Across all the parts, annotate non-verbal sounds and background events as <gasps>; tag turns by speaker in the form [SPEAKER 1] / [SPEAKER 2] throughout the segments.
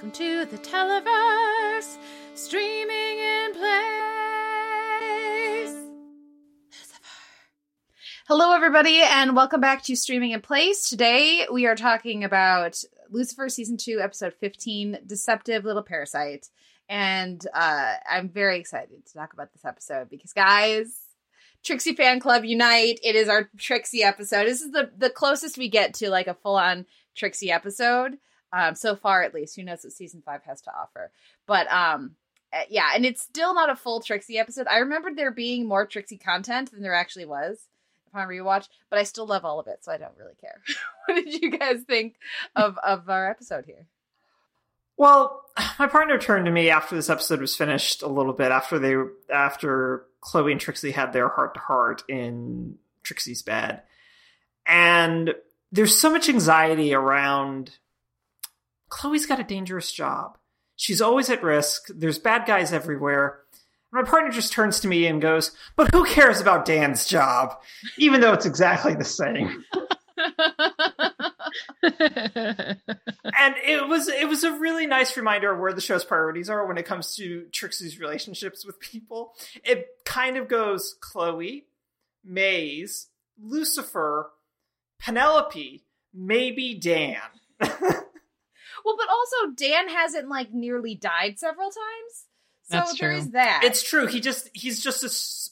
[SPEAKER 1] Welcome to the Televerse, streaming in place. Lucifer. Hello, everybody, and welcome back to Streaming in Place. Today, we are talking about Lucifer season two, episode fifteen, "Deceptive Little Parasite," and uh, I'm very excited to talk about this episode because, guys, Trixie fan club unite! It is our Trixie episode. This is the the closest we get to like a full on Trixie episode um, so far at least. Who knows what season five has to offer? But um, uh, yeah, and it's still not a full Trixie episode. I remembered there being more Trixie content than there actually was upon rewatch, but I still love all of it, so I don't really care. <laughs> what did you guys think of of our episode here?
[SPEAKER 2] Well, my partner turned to me after this episode was finished a little bit after they after Chloe and Trixie had their heart to heart in Trixie's bed. And there's so much anxiety around Chloe's got a dangerous job. She's always at risk. There's bad guys everywhere. My partner just turns to me and goes, But who cares about Dan's job? Even though it's exactly the same. and it was it was a really nice reminder of where the show's priorities are when it comes to Trixie's relationships with people. It kind of goes Chloe, Maze, Lucifer, Penelope, maybe Dan. <laughs>
[SPEAKER 1] Well, but also Dan hasn't like nearly died several times. So
[SPEAKER 3] That's
[SPEAKER 1] there
[SPEAKER 3] true.
[SPEAKER 1] is that.
[SPEAKER 2] It's true. He just he's just a s-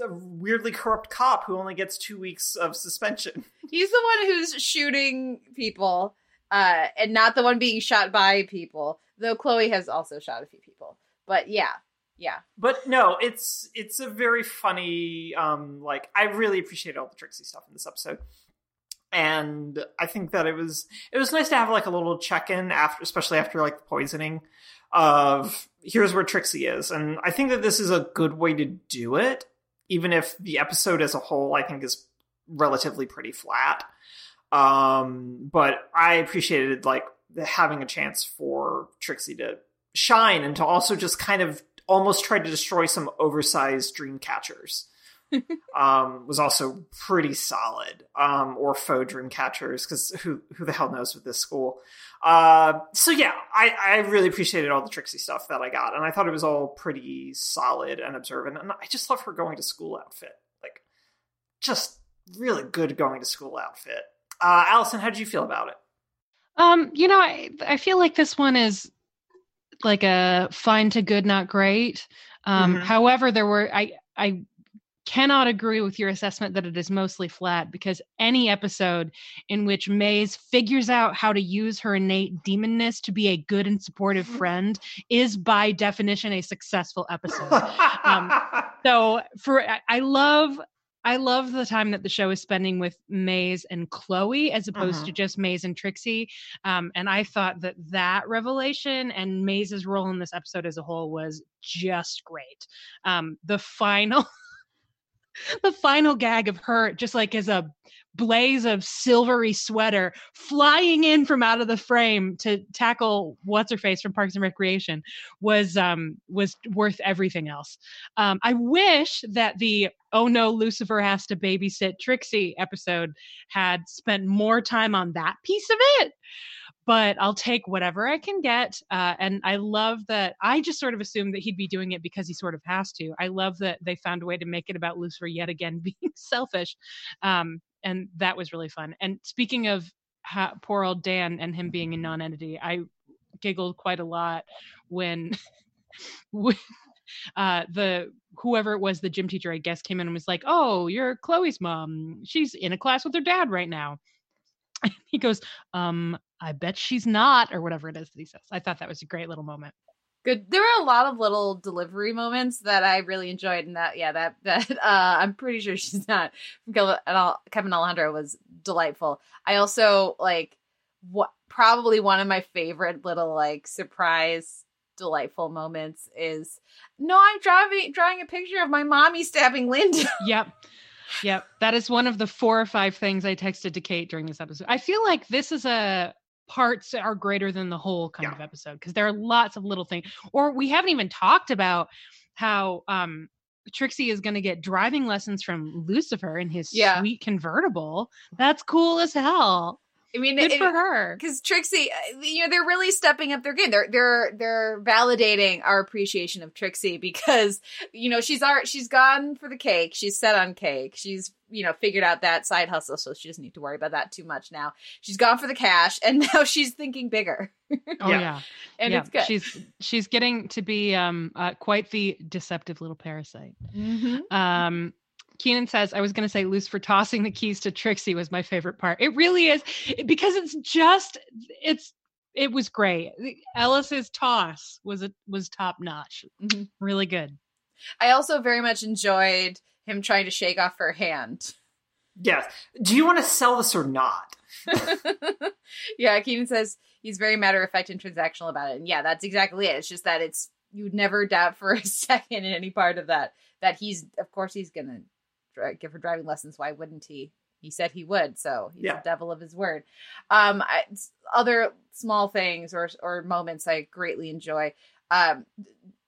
[SPEAKER 2] a, weirdly corrupt cop who only gets two weeks of suspension. <laughs>
[SPEAKER 1] He's the one who's shooting people, uh, and not the one being shot by people. Though Chloe has also shot a few people. But yeah, yeah.
[SPEAKER 2] But no, it's it's a very funny. Um, like I really appreciate all the Trixie stuff in this episode, and I think that it was it was nice to have like a little check in after, especially after like the poisoning of here's where Trixie is, and I think that this is a good way to do it, even if the episode as a whole I think is relatively pretty flat. Um, but I appreciated like having a chance for Trixie to shine and to also just kind of almost try to destroy some oversized dream catchers. Um, was also pretty solid, um, or faux dream catchers, because who who the hell knows with this school? Uh, so yeah, I, I really appreciated all the Trixie stuff that I got, and I thought it was all pretty solid and observant, and I just love her going to school outfit, like just really good going to school outfit. Uh, Allison, how did you feel about it?
[SPEAKER 3] Um, you know, I I feel like this one is like a fine to good, not great. Um,
[SPEAKER 2] Mhm.
[SPEAKER 3] however, there were I I cannot agree with your assessment that it is mostly flat because any episode in which Maze figures out how to use her innate demonness to be a good and supportive friend is by definition a successful episode. Um, <laughs> so for I- love I love the time that the show is spending with Maze and Chloe as opposed
[SPEAKER 2] Mhm.
[SPEAKER 3] to just Maze and Trixie. Um, and I thought that that revelation and Maze's role in this episode as a whole was just great. Um, the final. <laughs> <laughs> the final gag of her just like as a blaze of silvery sweater flying in from out of the frame to tackle what's her face from Parks and Recreation was um was worth everything else. Um I wish that the oh no Lucifer has to babysit Trixie episode had spent more time on that piece of it. But I'll take whatever I can get. Uh, and I love that. I just sort of assumed that he'd be doing it because he sort of has to. I love that they found a way to make it about Lucifer yet again <laughs> being selfish. Um, and that was really fun. And speaking of poor old Dan and him being a non-entity, I giggled quite a lot when, <laughs> when uh, the whoever it was, the gym teacher, I guess, came in and was like, "Oh, you're Chloe's mom. She's in a class with her dad right now." <laughs> He goes, "Um, I bet she's not," or whatever it is that he says. I thought that was a great little moment.
[SPEAKER 1] Good. There were a lot of little delivery moments that I really enjoyed, and that yeah, that <laughs> that uh, I'm pretty sure she's not Kevin Alejandro was delightful. I also like what probably one of my favorite little like surprise delightful moments is no, I'm drawing drawing a picture of my mommy stabbing Linda.
[SPEAKER 3] Yep. Yep. That is one of the four or five things I texted to Kate during this episode. I feel like this is a parts are greater than the whole kind
[SPEAKER 2] Yeah.
[SPEAKER 3] of episode because there are lots of little things. Or we haven't even talked about how um Trixie is going to get driving lessons from Lucifer in his
[SPEAKER 1] Yeah.
[SPEAKER 3] sweet convertible. That's cool as hell.
[SPEAKER 1] I mean,
[SPEAKER 3] Good
[SPEAKER 1] it-
[SPEAKER 3] for her.
[SPEAKER 1] because Trixie, uh, you know, they're really stepping up their game. They're they're they're validating our appreciation of Trixie because you know she's our she's gone for the cake. She's set on cake. She's you know figured out that side hustle, so she doesn't need to worry about that too much now. She's gone for the cash, and <laughs> now she's thinking bigger,
[SPEAKER 3] Oh
[SPEAKER 2] Yeah.
[SPEAKER 3] yeah.
[SPEAKER 1] and
[SPEAKER 3] yeah.
[SPEAKER 1] it's good.
[SPEAKER 3] She's she's getting to be um uh, quite the deceptive little parasite.
[SPEAKER 1] Mhm.
[SPEAKER 3] Um, Keenan says, I was going to say Lucifer tossing the keys to Trixie was my favorite part. It really is because it's just, it's, it was great. Ellis's toss was a, was top notch.
[SPEAKER 1] Mhm.
[SPEAKER 3] Really good.
[SPEAKER 1] I also very much enjoyed him trying to shake off her hand.
[SPEAKER 2] Yes. Do you want to sell this or not? <laughs>
[SPEAKER 1] yeah, Keenan says he's very matter of fact and transactional about it. And yeah, that's exactly it. It's just that it's you'd never doubt for a <laughs> second in any part of that that he's of course he's gonna dri- give her driving lessons. Why wouldn't he? He said he would, so he's
[SPEAKER 2] Yeah.
[SPEAKER 1] the devil of his word. Um, I, other small things or or moments I greatly enjoy. Um,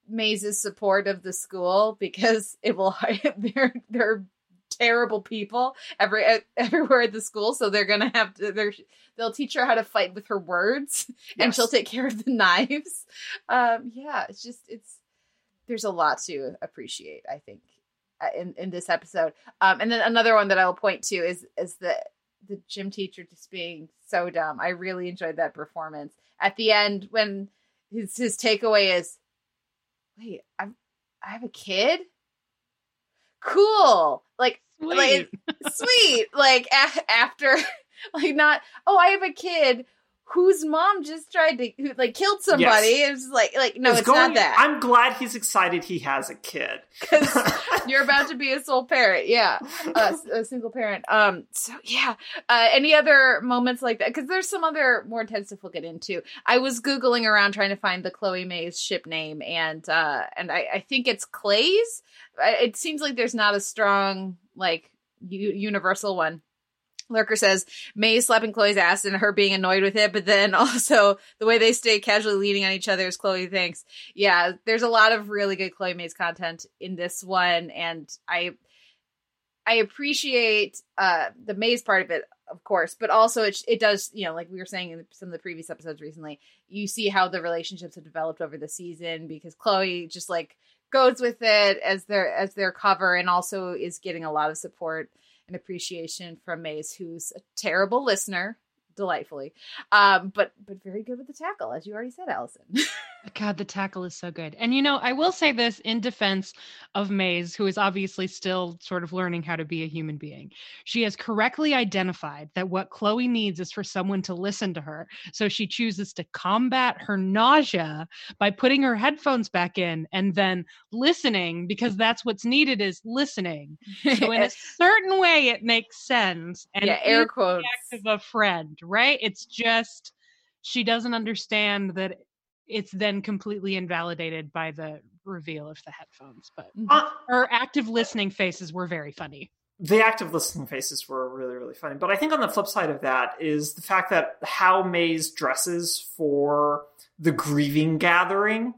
[SPEAKER 1] Maze's support of the school <laughs> because it will <laughs> they're they're terrible people every everywhere at the school so they're gonna have to they're they'll teach her how to fight with her words <laughs> and she'll take care of the knives um yeah it's just it's there's a lot to appreciate i think in in this episode. Um and then another one that i'll point to is is the the gym teacher just being so dumb. I really enjoyed that performance. At the end when his his takeaway is wait i'm i have a kid? Cool. Like
[SPEAKER 3] Sweet.
[SPEAKER 1] like sweet. Like a- after <laughs> like not oh i have a kid whose mom just tried to who like killed somebody. It's just like like no it's, not that.
[SPEAKER 2] I'm glad he's excited he has a kid. <laughs> <laughs>
[SPEAKER 1] because you're about to be a sole parent yeah. A, a single parent. Um so yeah. Uh any other moments like that? Because there's some other more intense stuff we'll get into. I was googling around trying to find the chloe mays ship name and uh and i i think it's clay's. It seems like there's not a strong like u- universal one Lurker says May slapping Chloe's ass and her being annoyed with it, but then <laughs> also the way they stay casually leaning on each other as Chloe thinks. Yeah, there's a lot of really good Chloe Mays content in this one, and I I appreciate uh the Mays part of it, of course, but also it it does you know like we were saying in some of the previous episodes recently, you see how the relationships have developed over the season because Chloe just like goes with it as their as their cover and also is getting a lot of support and appreciation from Maze, who's a terrible listener, delightfully, um, but but very good with the tackle, as you already said, Allison. <laughs>
[SPEAKER 3] God, the tackle is so good. And you know, I will say this in defense of Maze, who is obviously still sort of learning how to be a human being. She has correctly identified that what Chloe needs is for someone to listen to her. So she chooses to combat her nausea by putting her headphones back in and then listening because that's what's needed is listening. <laughs> So in a certain way it makes sense. And
[SPEAKER 1] yeah, air quotes.
[SPEAKER 3] of a friend, right? It's just she doesn't understand that it's then completely invalidated by the reveal of the headphones. But
[SPEAKER 2] Uh,
[SPEAKER 3] her active listening faces were very funny.
[SPEAKER 2] the active listening faces were really really funny but i think on the flip side of that is the fact that how maze dresses for the grieving gathering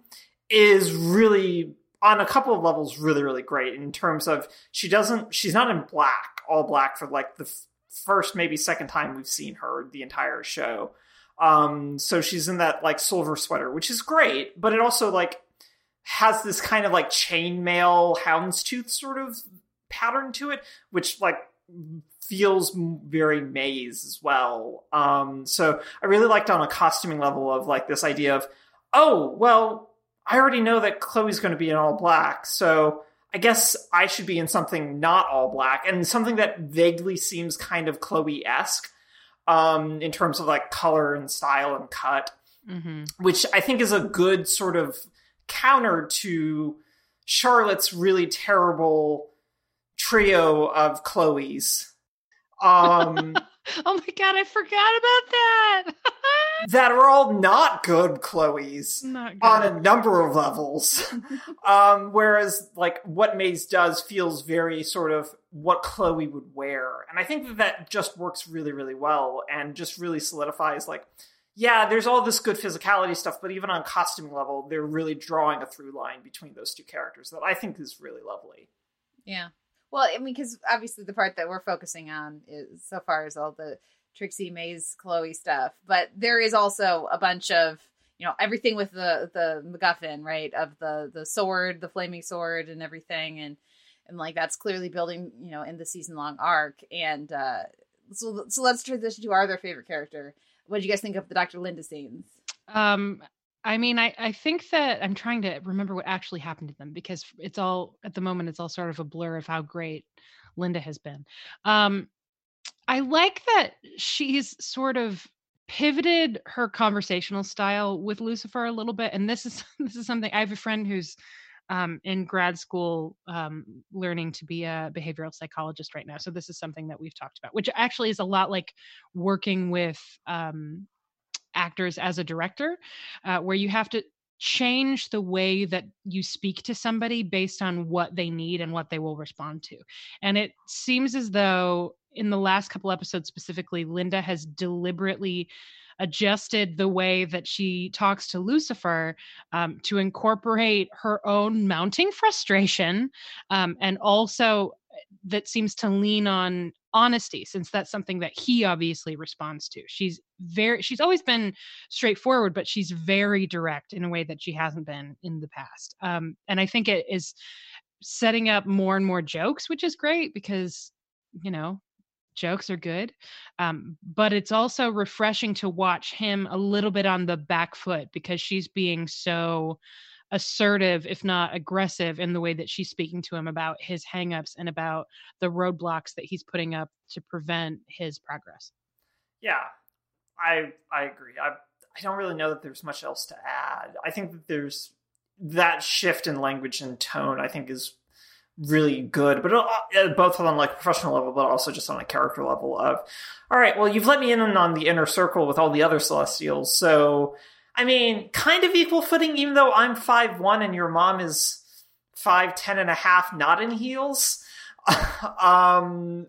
[SPEAKER 2] is really on a couple of levels really really great in terms of she doesn't she's not in black all black for like the f- first maybe second time we've seen her the entire show um so she's in that like silver sweater which is great but it also like has this kind of like chainmail houndstooth sort of pattern to it, which like feels very maze as well. Um, so I really liked on a costuming level of like this idea of, oh, well, I already know that Chloe's going to be in all black, so I guess I should be in something not all black and something that vaguely seems kind of Chloe esque um, in terms of like color and style and cut
[SPEAKER 3] Mm-hmm.
[SPEAKER 2] which I think is a good sort of counter to Charlotte's really terrible trio of Chloe's. Um, <laughs>
[SPEAKER 3] Oh my god, I forgot about that. <laughs>
[SPEAKER 2] that are all not good Chloe's
[SPEAKER 3] Not good.
[SPEAKER 2] on a number of levels. <laughs> um, whereas, like, what Maze does feels very sort of what Chloe would wear. And I think that that just works really, really well and just really solidifies, like, yeah, there's all this good physicality stuff, but even on costuming level, they're really drawing a through line between those two characters that I think is really lovely.
[SPEAKER 1] Yeah. Well, I mean, because obviously the part that we're focusing on is so far is all the Trixie, Maze, Chloe stuff. But there is also a bunch of you know everything with the the MacGuffin, right? Of the the sword, the flaming sword, and everything, and and like that's clearly building, you know, in the season long arc. And uh so so let's transition to our other favorite character. What did you guys think of the Dr. Linda scenes?
[SPEAKER 3] Um, I mean, I, I think that I'm trying to remember what actually happened to them because it's all at the moment it's all sort of a blur of how great Linda has been. Um, I like that she's sort of pivoted her conversational style with Lucifer a little bit, and this is <laughs> this is something I have a friend who's um, in grad school um, learning to be a behavioral psychologist right now. So this is something that we've talked about, which actually is a lot like working with um, actors as a director, uh, where you have to change the way that you speak to somebody based on what they need and what they will respond to. And it seems as though in the last couple episodes specifically, Linda has deliberately adjusted the way that she talks to Lucifer um, to incorporate her own mounting frustration um, and also eh, that seems to lean on honesty since that's something that he obviously responds to. She's very she's always been straightforward but she's very direct in a way that she hasn't been in the past. Um, and i think it is setting up more and more jokes which is great because you know jokes are good um, but it's also refreshing to watch him a little bit on the back foot because she's being so assertive if not aggressive in the way that she's speaking to him about his hangups and about the roadblocks that he's putting up to prevent his progress.
[SPEAKER 2] Yeah i i agree. I i don't really know that there's much else to add. I think that there's that shift in language and tone i think is really good, but uh, both on like professional level, but also just on a character level. Of all right, well, you've let me in on the inner circle with all the other Celestials, so I mean, kind of equal footing, even though I'm five one and your mom is five ten and a half, not in heels. <laughs> um,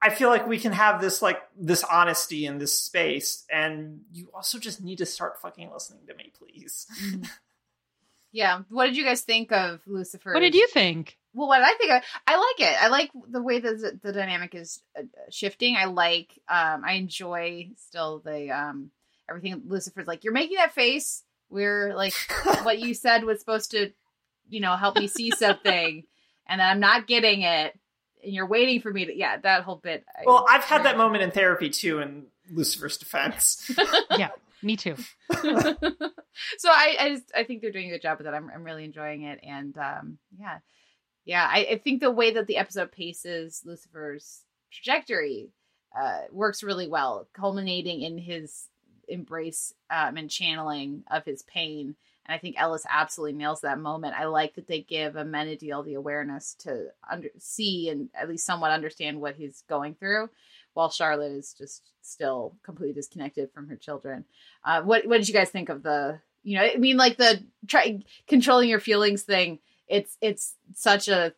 [SPEAKER 2] I feel like we can have this like this honesty in this space, and you also just need to start fucking listening to me, please. <laughs>
[SPEAKER 1] Yeah. What did you guys think of Lucifer?
[SPEAKER 3] What did you think?
[SPEAKER 1] Well, what did I think of, I like it. I like the way that the, the dynamic is uh, shifting. I like, um, I enjoy still the, um, everything. Lucifer's like, you're making that face. We're like, <laughs> what you said was supposed to, you know, help me see something, and I'm not getting it. And you're waiting for me to, yeah, that whole bit.
[SPEAKER 2] Well, I, I've had that moment in therapy too, in Lucifer's defense. <laughs>
[SPEAKER 3] yeah, me too. <laughs> <laughs>
[SPEAKER 1] so I, I just, I think they're doing a good job with it. I'm, I'm really enjoying it, and um, yeah yeah, I, I, think the way that the episode paces Lucifer's trajectory uh, works really well, culminating in his embrace um, and channeling of his pain. And I think Ellis absolutely nails that moment. I like that they give Amenadiel the awareness to under- see and at least somewhat understand what he's going through, while Charlotte is just still completely disconnected from her children. Uh, what What did you guys think of the? You know, I mean, like the try controlling your feelings thing it's it's such a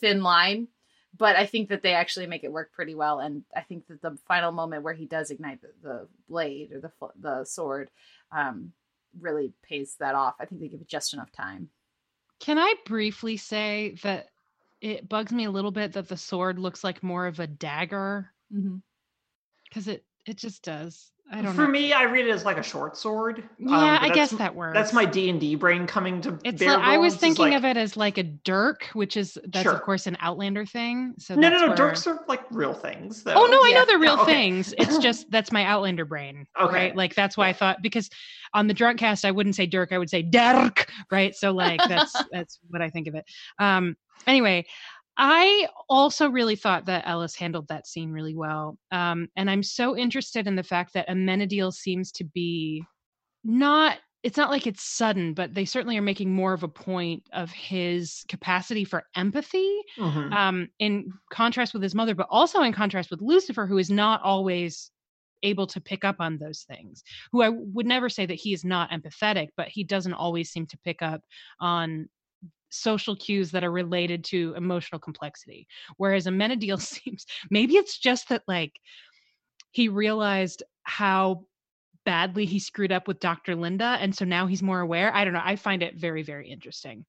[SPEAKER 1] thin line but I think that they actually make it work pretty well. And I think that the final moment where he does ignite the, the blade or the the sword um, really pays that off. I think they give it just enough time.
[SPEAKER 3] Can I briefly say that it bugs me a little bit that the sword looks like more of a dagger? Because mm-hmm. it it just does. I don't
[SPEAKER 2] For
[SPEAKER 3] know.
[SPEAKER 2] me, I read it as like a short sword.
[SPEAKER 3] Yeah, um, I guess that works.
[SPEAKER 2] That's my D and D brain coming to
[SPEAKER 3] it's
[SPEAKER 2] bear.
[SPEAKER 3] Like, I was thinking like, of it as like a dirk, which is that's sure. of course an Outlander thing. So
[SPEAKER 2] no, no, no,
[SPEAKER 3] where...
[SPEAKER 2] dirks are like real things. Though.
[SPEAKER 3] Oh no, I know they're real okay. things. It's <laughs> just that's my Outlander brain.
[SPEAKER 2] Okay,
[SPEAKER 3] right? like that's why I thought because on the drunk cast I wouldn't say dirk, I would say derk, right? So like that's <laughs> that's what I think of it. Um, anyway, I also really thought that Ellis handled that scene really well. Um, and I'm so interested in the fact that Amenadiel seems to be not, it's not like it's sudden, but they certainly are making more of a point of his capacity for empathy
[SPEAKER 2] mm-hmm.
[SPEAKER 3] um, in contrast with his mother, but also in contrast with Lucifer, who is not always able to pick up on those things who i would never say that he is not empathetic but he doesn't always seem to pick up on social cues that are related to emotional complexity. Whereas Amenadiel <laughs> seems maybe it's just that like he realized how badly he screwed up with Dr. Linda and so now he's more aware. I don't know. I find it very very interesting.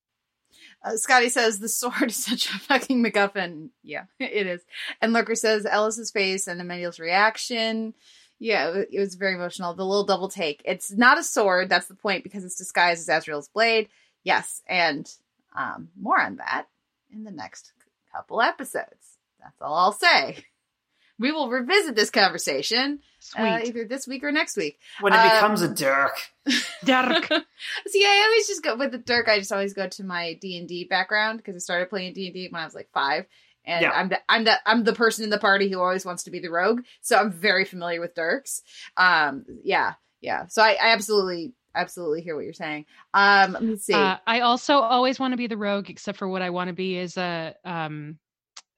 [SPEAKER 1] Uh, Scotty says the sword <laughs> is such a fucking MacGuffin. Yeah, <laughs> it is. And Lurker says Ellis's face and Amenadiel's reaction. Yeah, it, it was very emotional. The little double take. It's not a sword. That's the point because it's disguised as Azrael's blade. Yes, and um, more on that in the next couple episodes. That's all I'll say. <laughs> We will revisit this conversation
[SPEAKER 3] Sweet.
[SPEAKER 1] uh, either this week or next week.
[SPEAKER 2] When it
[SPEAKER 1] Um,
[SPEAKER 2] becomes a Dirk. <laughs>
[SPEAKER 3] Dirk.
[SPEAKER 1] See, I always just go with the Dirk. I just always go to my D and D background because I started playing D and D when I was like five, and
[SPEAKER 2] Yeah.
[SPEAKER 1] I'm the I'm the I'm the person in the party who always wants to be the rogue. So I'm very familiar with Dirks. Um, yeah, yeah. So I, I absolutely absolutely hear what you're saying. Um, let me see.
[SPEAKER 3] Uh, I also always want to be the rogue, except for what I want to be is a um,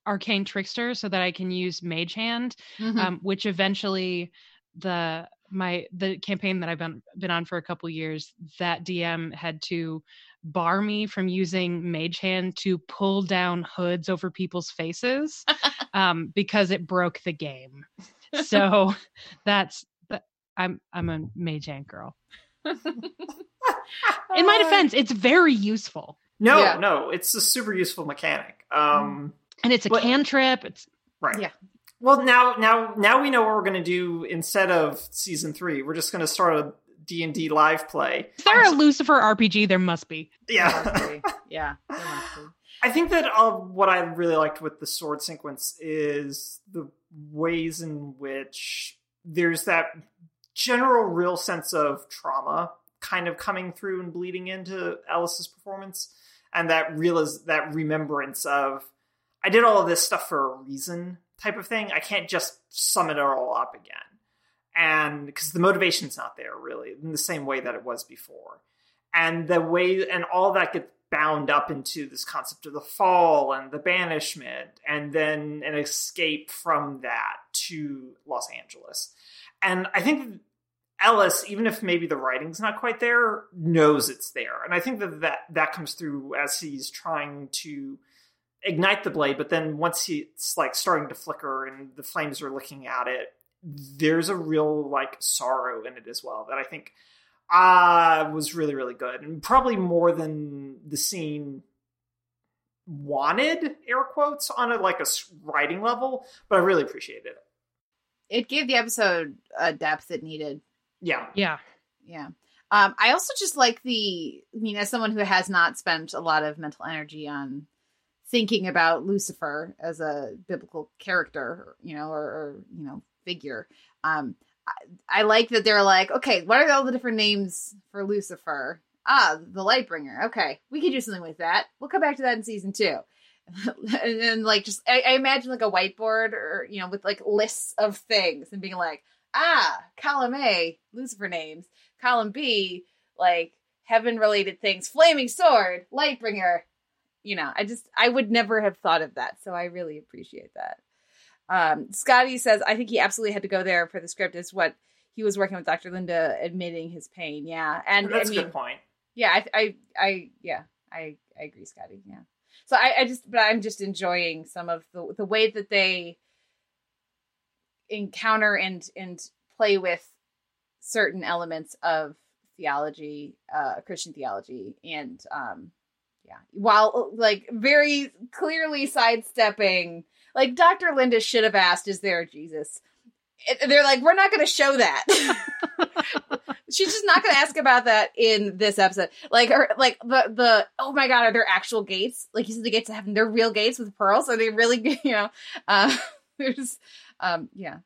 [SPEAKER 3] arcane trickster, so that I can use Mage Hand,
[SPEAKER 1] Mhm.
[SPEAKER 3] um, which eventually the my the campaign that I've been been on for a couple years, that DM had to bar me from using Mage Hand to pull down hoods over people's faces <laughs> um, because it broke the game. <laughs> So that's. I'm I'm a Mage Hand girl. In my defense, it's very useful.
[SPEAKER 2] No,
[SPEAKER 1] Yeah.
[SPEAKER 2] no, it's a super useful mechanic. Um,
[SPEAKER 3] and it's a
[SPEAKER 2] But-
[SPEAKER 3] cantrip. It's
[SPEAKER 2] right.
[SPEAKER 1] Yeah.
[SPEAKER 2] Well, now, now, now we know what we're going to do instead of season three. We're just going to start a D and D live play.
[SPEAKER 3] is there a Lucifer RPG? There must be.
[SPEAKER 1] there
[SPEAKER 2] Yeah,
[SPEAKER 1] be. yeah. there must be. <laughs>
[SPEAKER 2] I think that uh, what I really liked with the sword sequence is the ways in which there's that general real sense of trauma kind of coming through and bleeding into Ellis's performance, and that real is that remembrance of I did all of this stuff for a reason type of thing. I can't just sum it all up again, and because the motivation's not there really in the same way that it was before, and the way and all that gets bound up into this concept of the fall and the banishment and then an escape from that to Los Angeles. And I think Ellis, even if maybe the writing's not quite there, knows it's there. And I think that that, that comes through as he's trying to ignite the blade, but then once he, it's like starting to flicker and the flames are looking at it, there's a real like sorrow in it as well that I think uh was really really good and probably more than the scene wanted air quotes on a like a writing level but i really appreciated it
[SPEAKER 1] It gave the episode a depth it needed.
[SPEAKER 2] Yeah
[SPEAKER 3] Yeah.
[SPEAKER 1] Yeah. Um, I also just like the, I mean, as someone who has not spent a lot of mental energy on thinking about Lucifer as a biblical character, you know, or, or you know, figure, um, I, I like that they're like, okay, what are all the different names for Lucifer? Ah, the Lightbringer. Okay, we could do something with that. We'll come back to that in season two. <laughs> and then, like, just I, I imagine like a whiteboard or you know, with like lists of things and being like, ah, column A, Lucifer names. Column B, like heaven related things, flaming sword, lightbringer. You know, I just I would never have thought of that. So I really appreciate that. Um, Scotty says, I think he absolutely had to go there for the script is what he was working with Dr. Linda admitting his pain. Yeah. And
[SPEAKER 2] that's
[SPEAKER 1] I
[SPEAKER 2] a
[SPEAKER 1] mean
[SPEAKER 2] good point
[SPEAKER 1] yeah, I, I, I, yeah, I, I agree, Scotty. Yeah. So I, I just, but I'm just enjoying some of the the way that they encounter and and play with certain elements of theology, uh, Christian theology, and um, yeah, while like very clearly sidestepping, like Dr. Linda should have asked, "Is there a Jesus?" It- they're like, "We're not going to show that." <laughs> She's just not going to ask about that in this episode. Like, her, like the the oh my god, are there actual gates? Like you said, the gates of heaven. They're real gates with pearls. Are they really? <laughs> You know, uh, <laughs> there's, um, yeah,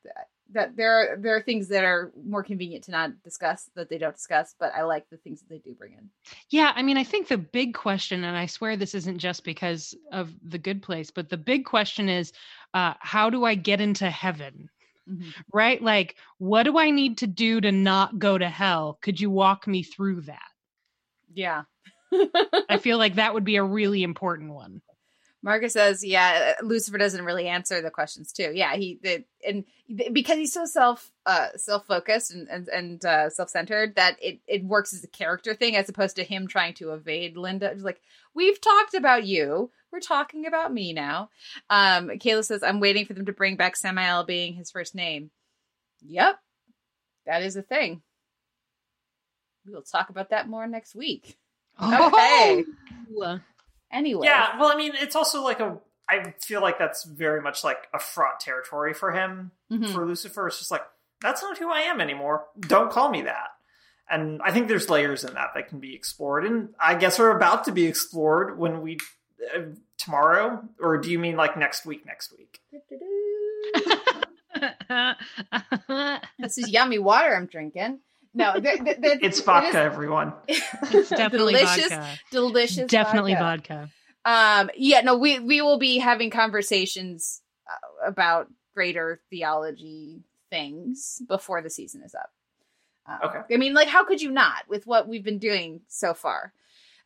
[SPEAKER 1] that, there are there are things that are more convenient to not discuss that they don't discuss. But I like the things that they do bring in.
[SPEAKER 3] Yeah, I mean, I think the big question, and I swear this isn't just because of the good place, but the big question is, uh, how do I get into heaven? Right? Like, what do I need to do to not go to hell? Could you walk me through that?
[SPEAKER 1] Yeah. <laughs>
[SPEAKER 3] I feel like that would be a really important one.
[SPEAKER 1] Marcus says, "Yeah, Lucifer doesn't really answer the questions too. Yeah, he the, and because he's so self uh self focused and and, and uh, self centered that it it works as a character thing as opposed to him trying to evade Linda. It's like we've talked about you, we're talking about me now." Um, Kayla says, "I'm waiting for them to bring back Samael being his first name." Yep, that is a thing. We will talk about that more next week. Okay.
[SPEAKER 3] Oh!
[SPEAKER 1] Anyway.
[SPEAKER 2] Yeah, well, I mean, it's also like a. I feel like that's very much like a fraught territory for him.
[SPEAKER 1] Mhm.
[SPEAKER 2] For Lucifer, it's just like that's not who I am anymore. Don't call me that. And I think there's layers in that that can be explored, and I guess we're about to be explored when we uh, tomorrow, or do you mean like next week? Next week? <laughs>
[SPEAKER 1] This is yummy water I'm drinking. No, th- th- th- <laughs>
[SPEAKER 2] It's vodka,
[SPEAKER 1] is
[SPEAKER 2] everyone. <laughs>
[SPEAKER 3] it's definitely
[SPEAKER 1] delicious,
[SPEAKER 3] vodka.
[SPEAKER 1] delicious,
[SPEAKER 3] Definitely
[SPEAKER 1] vodka.
[SPEAKER 3] vodka.
[SPEAKER 1] Um, yeah, no, we we will be having conversations uh, about greater theology things before the season is up. Um,
[SPEAKER 2] Okay.
[SPEAKER 1] I mean, like, how could you not with what we've been doing so far?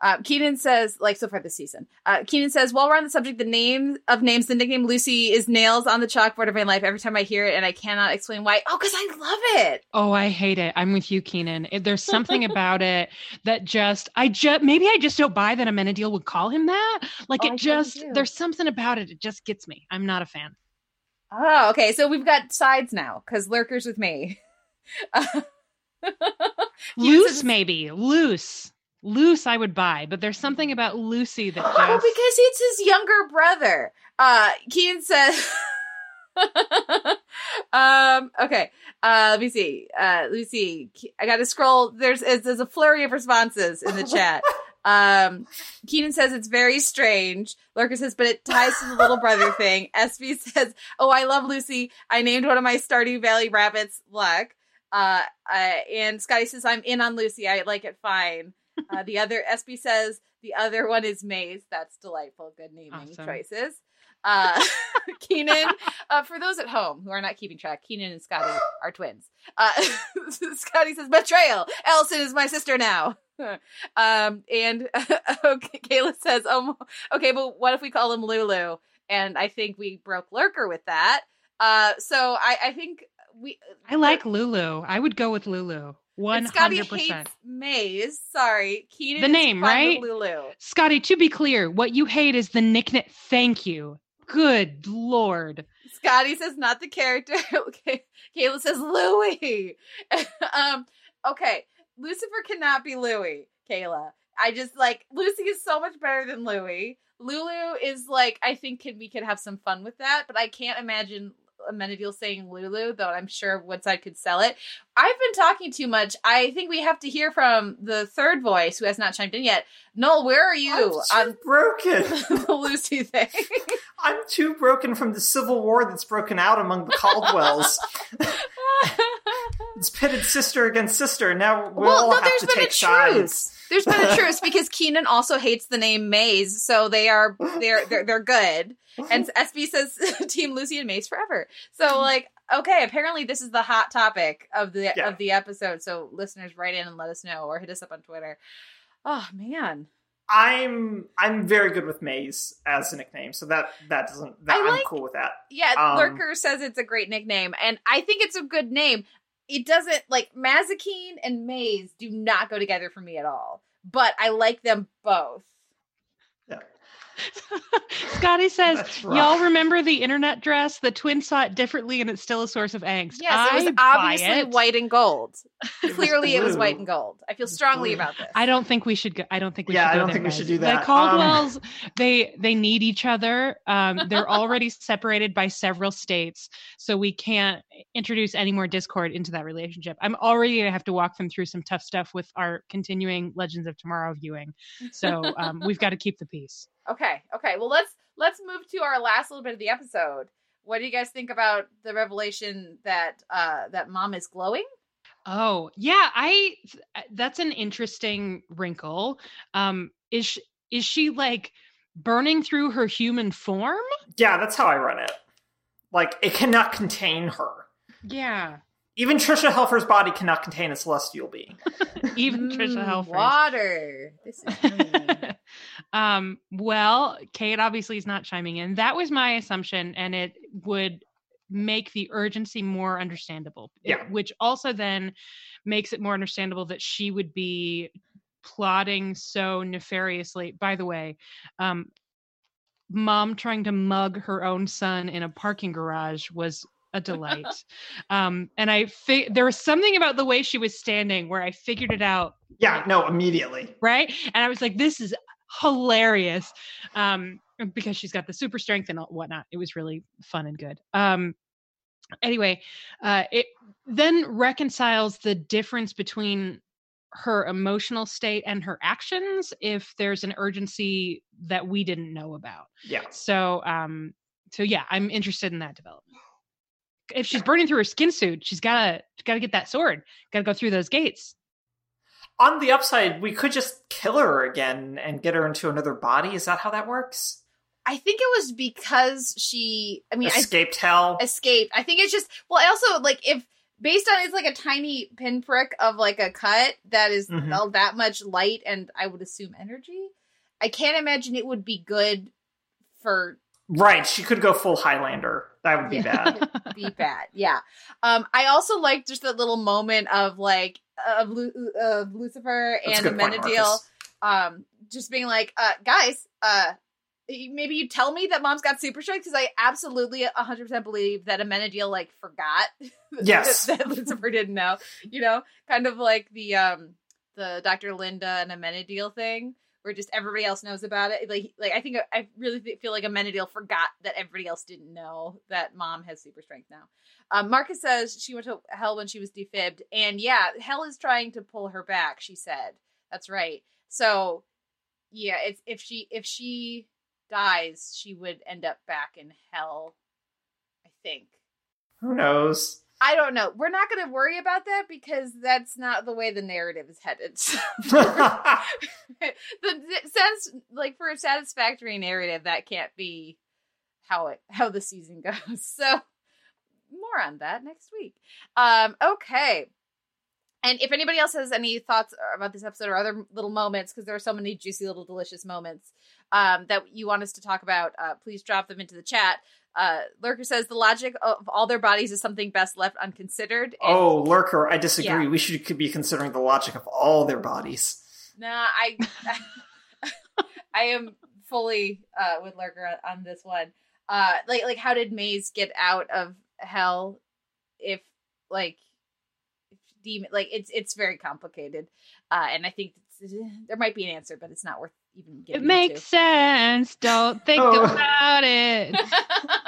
[SPEAKER 1] Uh, Keenan says, like, so far this season. Uh, Keenan says, while we're on the subject, the name of names, the nickname Lucy is nails on the chalkboard of my life every time I hear it, and I cannot explain why. Oh, because I love it.
[SPEAKER 3] Oh, I hate it. I'm with you, Keenan. There's something about it that just, I just, maybe I just don't buy that Amenadiel would call him that. Like
[SPEAKER 1] Oh,
[SPEAKER 3] it
[SPEAKER 1] totally
[SPEAKER 3] just, there's something about it. It just gets me. I'm not a fan.
[SPEAKER 1] Oh, okay. So we've got sides now because Lurker's with me. <laughs>
[SPEAKER 3] Loose, maybe. Loose. Loose, I would buy, but there's something about Lucy that <gasps> just.
[SPEAKER 1] Oh, because it's his younger brother. Uh Keen says <laughs> Um okay. Uh let me see. Uh Lucy, I gotta scroll. There's there's a flurry of responses in the <laughs> chat. Um Keenan says it's very strange. Lurker says, but it ties to the little brother <laughs> thing. SB says, Oh, I love Lucy. I named one of my Stardew Valley rabbits Luck. Uh, uh and Scotty says, I'm in on Lucy. I like it fine. Uh, the other SB says the other one is Maze. That's delightful. Good naming
[SPEAKER 3] Awesome.
[SPEAKER 1] choices. Uh, <laughs> Keenan, uh, for those at home who are not keeping track, Keenan and Scotty are twins. Uh, <laughs> Scotty says betrayal. Allison is my sister now. <laughs> um, and okay, Kayla says, um, okay, but what if we call him Lulu? And I think we broke Lurker with that. Uh, so I, I think we.
[SPEAKER 3] I like Lulu. I would go with Lulu.
[SPEAKER 1] Scotty
[SPEAKER 3] 100%.
[SPEAKER 1] hates Maze. Sorry, Keenan.
[SPEAKER 3] The
[SPEAKER 1] is
[SPEAKER 3] name, right?
[SPEAKER 1] Lulu.
[SPEAKER 3] Scotty, to be clear, what you hate is the nickname. Thank you. Good lord.
[SPEAKER 1] Scotty says not the character. <laughs> okay. Kayla says Louis. <laughs> um, okay. Lucifer cannot be Louis, Kayla. I just like Lucy is so much better than Louis. Lulu is like I think can we could have some fun with that, but I can't imagine Amenadiel saying Lulu, though I'm sure Woodside could sell it. I've been talking too much. I think we have to hear from the third voice who has not chimed in yet. Noel, where are you
[SPEAKER 2] I'm too broken. <laughs>
[SPEAKER 1] the Lucy thing? <laughs>
[SPEAKER 2] I'm too broken from the civil war that's broken out among the Caldwells. <laughs> it's pitted sister against sister. Now we'll all have to take sides.
[SPEAKER 1] There's been a truce There's been a truce because Keenan also hates the name Maze, so they are they're they're, they're good. And SB says <laughs> Team Lucy and Maze forever. So like, okay, apparently this is the hot topic of the
[SPEAKER 2] Yeah.
[SPEAKER 1] of the episode. So listeners, write in and let us know, or hit us up on Twitter. Oh man,
[SPEAKER 2] I'm I'm very good with Maze as a nickname, so that that doesn't that
[SPEAKER 1] I
[SPEAKER 2] I'm cool with that.
[SPEAKER 1] yeah.
[SPEAKER 2] Um,
[SPEAKER 1] Lurker says it's a great nickname, and I think it's a good name. It doesn't like Mazikeen and Maze do not go together for me at all, but I like them both. <laughs>
[SPEAKER 3] Scotty says, Y'all remember the internet dress? The twins saw it differently and it's still a source of angst.
[SPEAKER 1] Yes,
[SPEAKER 3] I
[SPEAKER 1] it was obviously
[SPEAKER 3] it.
[SPEAKER 1] white and gold.
[SPEAKER 2] It was
[SPEAKER 1] Clearly, it was white and gold. I feel strongly
[SPEAKER 2] blue.
[SPEAKER 1] about this.
[SPEAKER 3] I don't think we should go. I don't think we
[SPEAKER 2] Yeah,
[SPEAKER 3] should
[SPEAKER 2] I
[SPEAKER 3] go
[SPEAKER 2] don't
[SPEAKER 3] there,
[SPEAKER 2] think we should do
[SPEAKER 3] The
[SPEAKER 2] that. Um,
[SPEAKER 3] Caldwells, they they need each other. Um, <laughs> they're already separated by several states, so we can't introduce any more discord into that relationship. I'm already gonna have to walk them through some tough stuff with our continuing Legends of Tomorrow viewing. So um, we've got to keep the peace.
[SPEAKER 1] Okay, okay. Well, let's let's move to our last little bit of the episode. What do you guys think about the revelation that uh that mom is glowing?
[SPEAKER 3] Oh, yeah, I that's an interesting wrinkle. Um is she, is she like burning through her human form?
[SPEAKER 2] Yeah, that's how I run it. Like it cannot contain her.
[SPEAKER 3] Yeah.
[SPEAKER 2] Even Tricia Helfer's body cannot contain a celestial being. <laughs>
[SPEAKER 3] Even Tricia
[SPEAKER 1] Mm,
[SPEAKER 3] Helfer.
[SPEAKER 1] Water. This is <laughs>
[SPEAKER 3] um well, Kate obviously is not chiming in. That was my assumption and it would make the urgency more understandable. It-
[SPEAKER 2] Yeah.
[SPEAKER 3] which also then makes it more understandable that she would be plotting so nefariously. By the way, um mom trying to mug her own son in a parking garage was a delight. um and I fi- there was something about the way she was standing where I figured it out
[SPEAKER 2] Yeah, no, immediately.
[SPEAKER 3] right? And I was like, this is hilarious um, because she's got the super strength and whatnot. It was really fun and good. Um, anyway, uh, it then reconciles the difference between her emotional state and her actions if there's an urgency that we didn't know about.
[SPEAKER 2] Yeah.
[SPEAKER 3] So, um, so yeah, I'm interested in that development. If she's burning through her skin suit, she's gotta gotta get that sword. Gotta go through those gates.
[SPEAKER 2] On the upside, we could just kill her again and get her into another body. Is that how that works?
[SPEAKER 1] I think it was because she. I mean,
[SPEAKER 2] escaped hell.
[SPEAKER 1] Escaped. I think it's just. Well, I also like if based on it's like a tiny pinprick of like a cut that is
[SPEAKER 2] Mhm.
[SPEAKER 1] all that much light and I would assume energy. I can't imagine it would be good for
[SPEAKER 2] Right, she could go full Highlander. That would be bad. <laughs>
[SPEAKER 1] be bad. Yeah. Um, I also like just that little moment of like of, Lu- of Lucifer and
[SPEAKER 2] good point,
[SPEAKER 1] Menadil, um, just being like, uh, guys, uh, maybe you tell me that mom's got super strength because I absolutely 100% believe that Amenadiel like forgot <laughs>
[SPEAKER 2] Yes.
[SPEAKER 1] that, <laughs> that Lucifer didn't know. You know, kind of like the um the Dr. Linda and Amenadiel thing where just everybody else knows about it. Like like I think I really feel like Amenadiel forgot that everybody else didn't know that mom has super strength now. Um, Marcus says she went to hell when she was defibbed, and yeah, hell is trying to pull her back. She said that's right. So yeah, it's if she if she dies, she would end up back in hell. I think.
[SPEAKER 2] Who knows?
[SPEAKER 1] I don't know. We're not going to worry about that because that's not the way the narrative is headed. <laughs> So <laughs> the sense, like for a satisfactory narrative, that can't be how it how the season <laughs> goes. So more on that next week. Um, okay. And if anybody else has any thoughts about this episode or other little moments, because there are so many juicy little delicious moments um, that you want us to talk about, uh, please drop them into the chat. Uh, Lurker says the logic of all their bodies is something best left unconsidered. And
[SPEAKER 2] oh, Lurker, I disagree.
[SPEAKER 1] Yeah.
[SPEAKER 2] We should be considering the logic of all their bodies.
[SPEAKER 1] Nah, I <laughs> I am fully uh with Lurker on, on this one. Uh like like how did Maze get out of hell if like if demon like it's it's very complicated. Uh and I think there might be an answer but it's not worth even getting
[SPEAKER 3] It makes sense. Don't think
[SPEAKER 2] Oh. <laughs>
[SPEAKER 3] about it.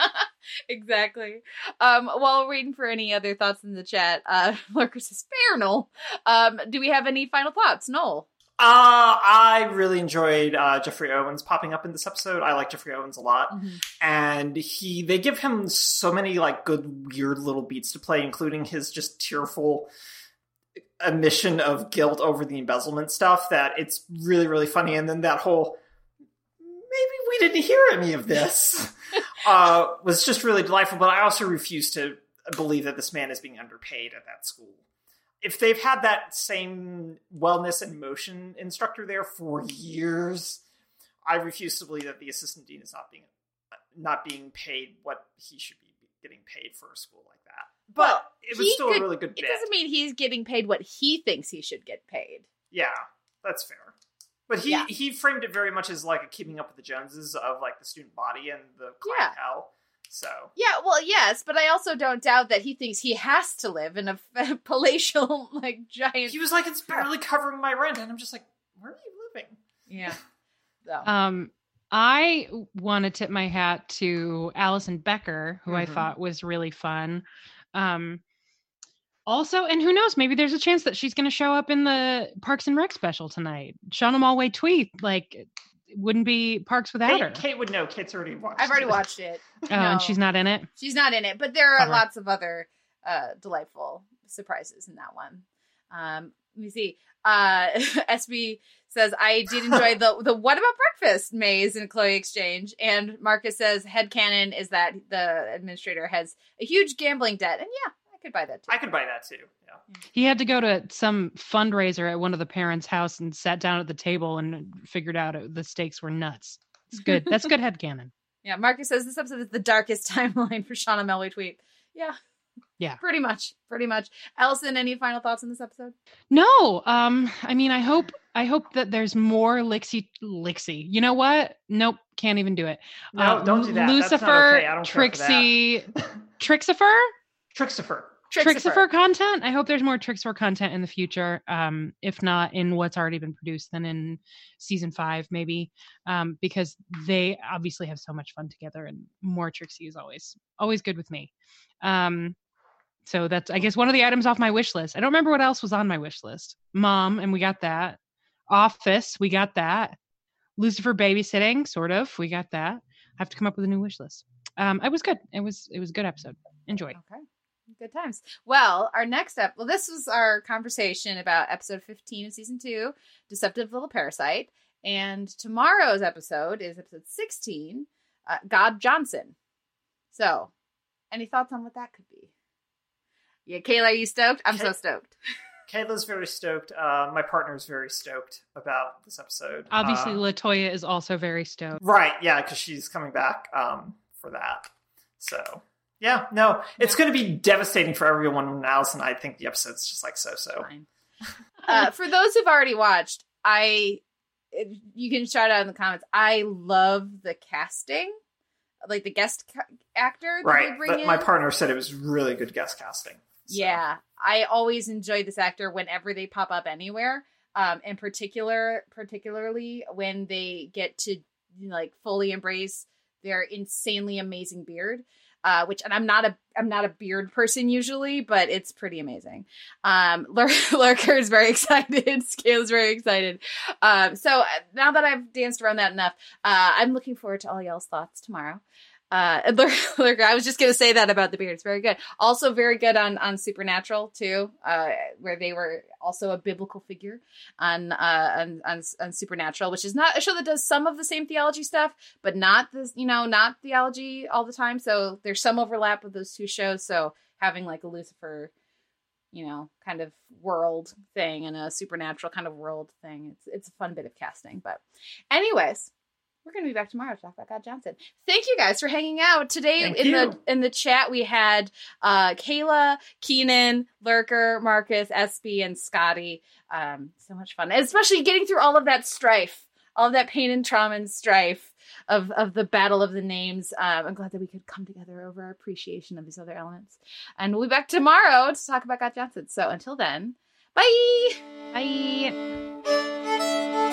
[SPEAKER 3] <laughs>
[SPEAKER 1] exactly. Um while we're waiting for any other thoughts in the chat, uh <laughs> Lurker says fair Noel. Um do we have any final thoughts? Noel.
[SPEAKER 2] Uh, I really enjoyed uh, Jeffrey Owens popping up in this episode. I like Jeffrey Owens a lot, and he they give him so many like good weird little beats to play, including his just tearful admission of guilt over the embezzlement stuff. That it's really really funny, and then that whole maybe we didn't hear any of this <laughs> uh, was just really delightful. But I also refuse to believe that this man is being underpaid at that school if they've had that same wellness and motion instructor there for years, I refuse to believe that the assistant dean is not being not being paid what he should be getting paid for a school like. But
[SPEAKER 1] Well,
[SPEAKER 2] it was still
[SPEAKER 1] could-
[SPEAKER 2] a really good
[SPEAKER 1] It doesn't mean he's getting paid what he thinks he should get paid.
[SPEAKER 2] Yeah, that's fair. But he
[SPEAKER 1] Yeah.
[SPEAKER 2] he framed it very much as like a keeping up with the Joneses of like the student body and the
[SPEAKER 1] Yeah.
[SPEAKER 2] clientele. So
[SPEAKER 1] Yeah, well, yes, but I also don't doubt that he thinks he has to live in a <laughs> palatial, like giant.
[SPEAKER 2] he was like, "It's barely covering my rent," and I'm just like, "Where are you living?"
[SPEAKER 1] Yeah. <laughs> So.
[SPEAKER 3] Um, I want to tip my hat to Alison Becker, who I
[SPEAKER 2] Mhm.
[SPEAKER 3] thought was really fun. Um, also, and who knows, maybe there's a chance that she's going to show up in the Parks and Rec special tonight. Shauna Malwae-Tweep like wouldn't be Parks without her.
[SPEAKER 2] Kate, Kate would know. Kate's already watched.
[SPEAKER 1] I've already
[SPEAKER 2] it.
[SPEAKER 1] watched it. <laughs>
[SPEAKER 3] Oh, and she's not in it.
[SPEAKER 1] She's not in it, but there are
[SPEAKER 3] Bummer.
[SPEAKER 1] lots of other uh, delightful surprises in that one. Um, let me see. Uh, <laughs> SB says I did enjoy <laughs> the the what about breakfast Maze and Chloe exchange, and Marcus says head headcanon is that the administrator has a huge gambling debt, and yeah, I could buy that too.
[SPEAKER 2] I could buy that too. Yeah.
[SPEAKER 3] He had to go to some fundraiser at one of the parents' house and sat down at the table and figured out it, the stakes were nuts. It's good. That's good <laughs> head headcanon.
[SPEAKER 1] Yeah, Marcus says this episode is the darkest timeline for Shauna Malwae-Tweep. Yeah.
[SPEAKER 3] Yeah.
[SPEAKER 1] Pretty much. Pretty much. Allison, any final thoughts on this episode?
[SPEAKER 3] No, um, I mean, I hope, I hope that there's more Lixie, Lixie. You know what? Nope, can't even do it.
[SPEAKER 2] No,
[SPEAKER 3] Uh,
[SPEAKER 2] don't do that. That's
[SPEAKER 3] Lucifer,
[SPEAKER 2] okay. I don't care that.
[SPEAKER 3] Trixie, <laughs> Trixifer,
[SPEAKER 2] Trixifer.
[SPEAKER 3] Trixifer content. I hope there's more Trixifer content in the future. Um, if not in what's already been produced, then in season five maybe, um, because they obviously have so much fun together, and more Trixie is always always good with me. Um, so that's I guess one of the items off my wish list. I don't remember what else was on my wish list. Mom, and we got that. Office, we got that. Lucifer babysitting, sort of. We got that. I have to come up with a new wish list. Um, it was good. It was it was a good episode. Enjoy.
[SPEAKER 1] Okay. Good times. Well, our next step, well, this was our conversation about episode 15 of season two, Deceptive Little Parasite. And tomorrow's episode is episode 16, uh, God Johnson. So, any thoughts on what that could be? Yeah, Kayla, are you stoked? I'm so stoked. <laughs>
[SPEAKER 2] Kayla's very stoked. Uh, my partner's very stoked about this episode.
[SPEAKER 3] Obviously,
[SPEAKER 2] uh,
[SPEAKER 3] Latoya is also very stoked.
[SPEAKER 2] Right, yeah, because she's coming back um, for that. So, yeah, no, it's going to be devastating for everyone else, and I think the episode's just like so so. <laughs>
[SPEAKER 1] uh, for those who've already watched, I you can shout out in the comments. I love the casting, like the guest ca- actor.
[SPEAKER 2] right, but my partner said it was really good guest casting.
[SPEAKER 1] So. Yeah, I always enjoy this actor whenever they pop up anywhere. Um, in particular, particularly when they get to like fully embrace their insanely amazing beard uh, which and I'm not a I'm not a beard person usually, but it's pretty amazing. Um, <laughs> Lurker is very excited. <laughs> Scale is very excited. Um, so uh, now that I've danced around that enough, uh, I'm looking forward to all y'all's thoughts tomorrow. Uh, <laughs> Lurker, I was just gonna say that about the beard. It's very good. Also, very good on on Supernatural too, uh, where they were also a biblical figure on uh on, on on Supernatural, which is not a show that does some of the same theology stuff, but not this, you know, not theology all the time. So there's some overlap with those two shows. So having like a Lucifer, you know, kind of world thing and a supernatural kind of world thing, it's it's a fun bit of casting. But, anyways we're going to be back tomorrow to talk about God Johnson. Thank you guys for hanging out today.
[SPEAKER 2] Thank
[SPEAKER 1] in
[SPEAKER 2] you.
[SPEAKER 1] the in the chat, we had uh, Kayla, Keenan, Lurker, Marcus, Espy, and Scotty. Um, so much fun, especially getting through all of that strife, all of that pain and trauma and strife of of the battle of the names. Um, I'm glad that we could come together over our appreciation of these other elements, and we'll be back tomorrow to talk about God Johnson. So until then, bye.
[SPEAKER 3] Bye.